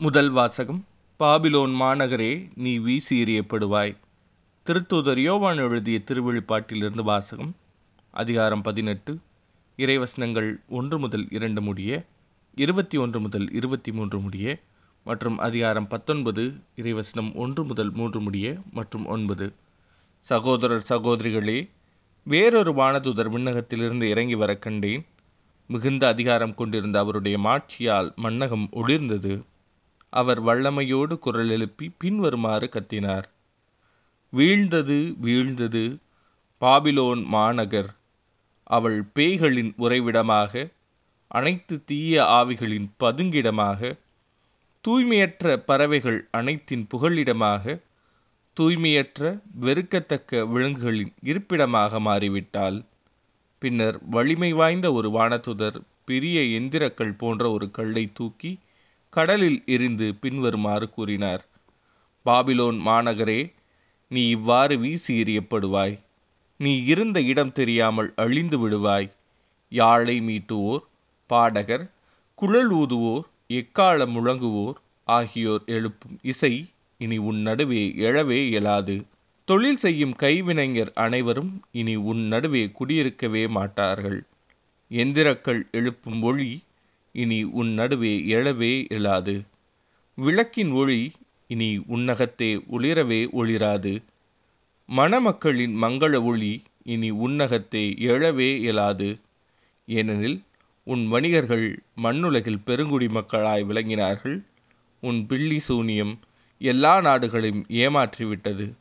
முதல் வாசகம் பாபிலோன் மாநகரே நீ வீசி எறியப்படுவாய் திருத்தூதர் யோவான் எழுதிய திருவிழுப்பாட்டிலிருந்து வாசகம் அதிகாரம் பதினெட்டு இறைவசனங்கள் ஒன்று முதல் இரண்டு முடிய இருபத்தி ஒன்று முதல் இருபத்தி மூன்று முடிய மற்றும் அதிகாரம் பத்தொன்பது இறைவசனம் ஒன்று முதல் மூன்று முடிய மற்றும் ஒன்பது. சகோதரர் சகோதரிகளே வேறொரு வானதூதர் விண்ணகத்திலிருந்து இறங்கி வர கண்டேன். மிகுந்த அதிகாரம் கொண்டிருந்த அவருடைய மாட்சியால் மன்னகம் ஒளிர்ந்தது. அவர் வல்லமையோடு குரல் எழுப்பி பின்வருமாறு கத்தினார். வீழ்ந்தது வீழ்ந்தது பாபிலோன் மாநகர். அவள் பேய்களின் உறைவிடமாக அனைத்து தீய ஆவிகளின் பதுங்கிடமாக தூய்மையற்ற பறவைகள் அனைத்தின் புகழிடமாக தூய்மையற்ற வெறுக்கத்தக்க விலங்குகளின் இருப்பிடமாக மாறிவிட்டால் பின்னர் வலிமை வாய்ந்த ஒரு வானதுதர் பெரிய எந்திரக்கள் போன்ற ஒரு கல்லை தூக்கி கடலில் எரிந்து பின்வருமாறு கூறினார். பாபிலோன் மாநகரே நீ இவ்வாறு வீசி எறியப்படுவாய். நீ இருந்த இடம் தெரியாமல் அழிந்து விடுவாய். யாழை மீட்டுவோர் பாடகர் குழல் ஊதுவோர் எக்காலம் முழங்குவோர் ஆகியோர் எழுப்பும் இசை இனி உன் நடுவே எழவே இயலாது. தொழில் செய்யும் கைவினைஞர் அனைவரும் இனி உன் நடுவே குடியிருக்கவே மாட்டார்கள். எந்திரக்கள் எழுப்பும் ஒளி இனி உன் நடுவே எழவே எழாது. விளக்கின் ஒளி இனி உன்னகத்தே ஒளிரவே ஒளிராது. மணமக்களின் மங்கள ஒளி இனி உன்னகத்தே எழவே இயலாது ஏனெனில் உன் வணிகர்கள் மண்ணுலகில் பெருங்குடி மக்களாய் விளங்கினார்கள். உன் பில்லி சூனியம் எல்லா நாடுகளையும் ஏமாற்றிவிட்டது.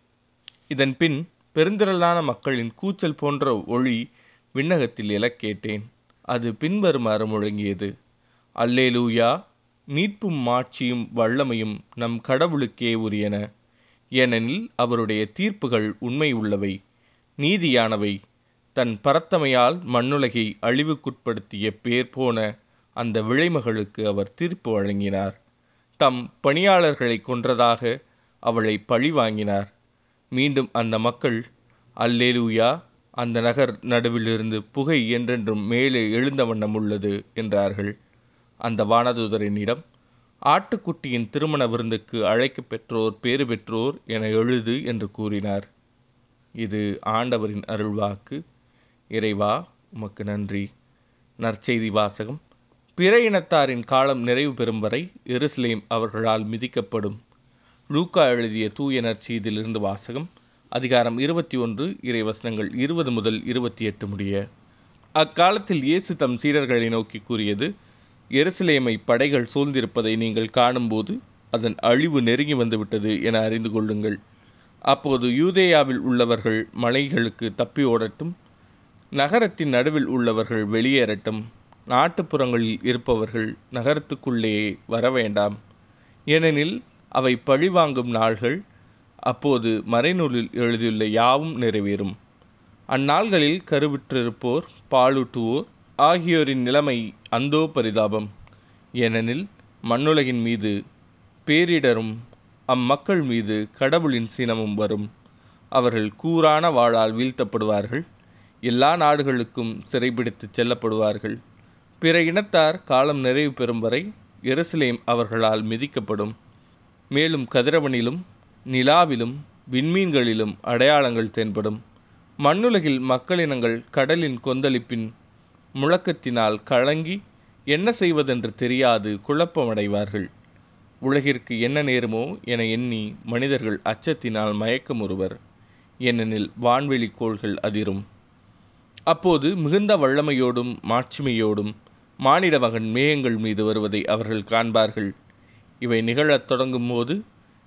இதன் பின் பெருந்திரளான மக்களின் கூச்சல் போன்ற ஒளி விண்ணகத்தில் எழக் கேட்டேன் அது பின்வருமாறு முழங்கியது. அல்லேலூயா மீட்பும் மாட்சியும் வல்லமையும் நம் கடவுளுக்கே உரியன. ஏனெனில் அவருடைய தீர்ப்புகள் உண்மை உள்ளவை நீதியானவை. தன் பரத்தமையால் மண்ணுலகை அழிவுக்குட்படுத்திய பேர் போன அந்த விளைமகளுக்கு அவர் தீர்ப்பு வழங்கினார். தம் பணியாளர்களை கொன்றதாக அவளை பழி வாங்கினார். மீண்டும் அந்த மக்கள் அல்லேலூயா அந்த நகர் நடுவிலிருந்து புகை என்றென்றும் மேலே எழுந்த வண்ணம் உள்ளது என்றார்கள். அந்த வானதூதரினிடம் ஆட்டுக்குட்டியின் திருமண விருந்துக்கு அழைக்க பெற்றோர் பேறு பெற்றோர் என எழுது என்று கூறினார். இது ஆண்டவரின் அருள்வாக்கு இறைவா உமக்கு நன்றி. நற்செய்தி வாசகம். பிற இனத்தாரின் காலம் நிறைவு பெறும் வரை எருசலேம் அவர்களால் மிதிக்கப்படும். லூக்கா எழுதிய தூய நற்செய்தியிலிருந்து வாசகம். அதிகாரம் இருபத்தி ஒன்று இறைவசனங்கள் இருபது முதல் இருபத்தி எட்டு முடிய. அக்காலத்தில் இயேசு தம் சீடர்களை நோக்கி கூறியது எருசலேமை படைகள் சூழ்ந்திருப்பதை நீங்கள் காணும்போது அதன் அழிவு நெருங்கி வந்துவிட்டது என அறிந்து கொள்ளுங்கள். அப்போது யூதேயாவில் உள்ளவர்கள் மலைகளுக்கு தப்பி ஓடட்டும் நகரத்தின் நடுவில் உள்ளவர்கள் வெளியேறட்டும் நாட்டுப்புறங்களில் இருப்பவர்கள் நகரத்துக்குள்ளேயே வர வேண்டாம். ஏனெனில் அவை பழிவாங்கும் நாள்கள் அப்போது மறைநூலில் எழுதியுள்ள யாவும் நிறைவேறும். அந்நாள்களில் கருவுற்றிருப்போர் பாலூட்டுவோர் ஆகியோரின் நிலைமை அந்தோ பரிதாபம். ஏனெனில் மண்ணுலகின் மீது பேரிடரும் அம்மக்கள் மீது கடவுளின் சினமும் வரும். அவர்கள் கூரான வாழால் வீழ்த்தப்படுவார்கள். எல்லா நாடுகளுக்கும் சிறைபிடித்து செல்லப்படுவார்கள். பிற இனத்தார் காலம் நிறைவு பெறும் வரை எருசலேம் அவர்களால் மிதிக்கப்படும். மேலும் கதிரவனிலும் நிலாவிலும் விண்மீன்களிலும் அடையாளங்கள் தென்படும். மண்ணுலகில் மக்களினங்கள் கடலின் கொந்தளிப்பின் முழக்கத்தினால் கலங்கி என்ன செய்வதென்று தெரியாது குழப்பமடைவார்கள். உலகிற்கு என்ன நேருமோ என எண்ணி மனிதர்கள் அச்சத்தினால் மயக்கமுறுவர் ஏனெனில் வான்வெளி கோள்கள் அதிரும். அப்போது மிகுந்த வல்லமையோடும் மாட்சிமையோடும் மானிட மகன் மேகங்கள் மீது வருவதை அவர்கள் காண்பார்கள். இவை நிகழத் தொடங்கும் போது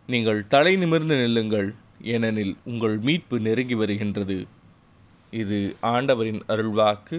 நீங்கள் தலை நிமிர்ந்து நில்லுங்கள் ஏனெனில் உங்கள் மீட்பு நெருங்கி வருகின்றது. இது ஆண்டவரின் அருள்வாக்கு.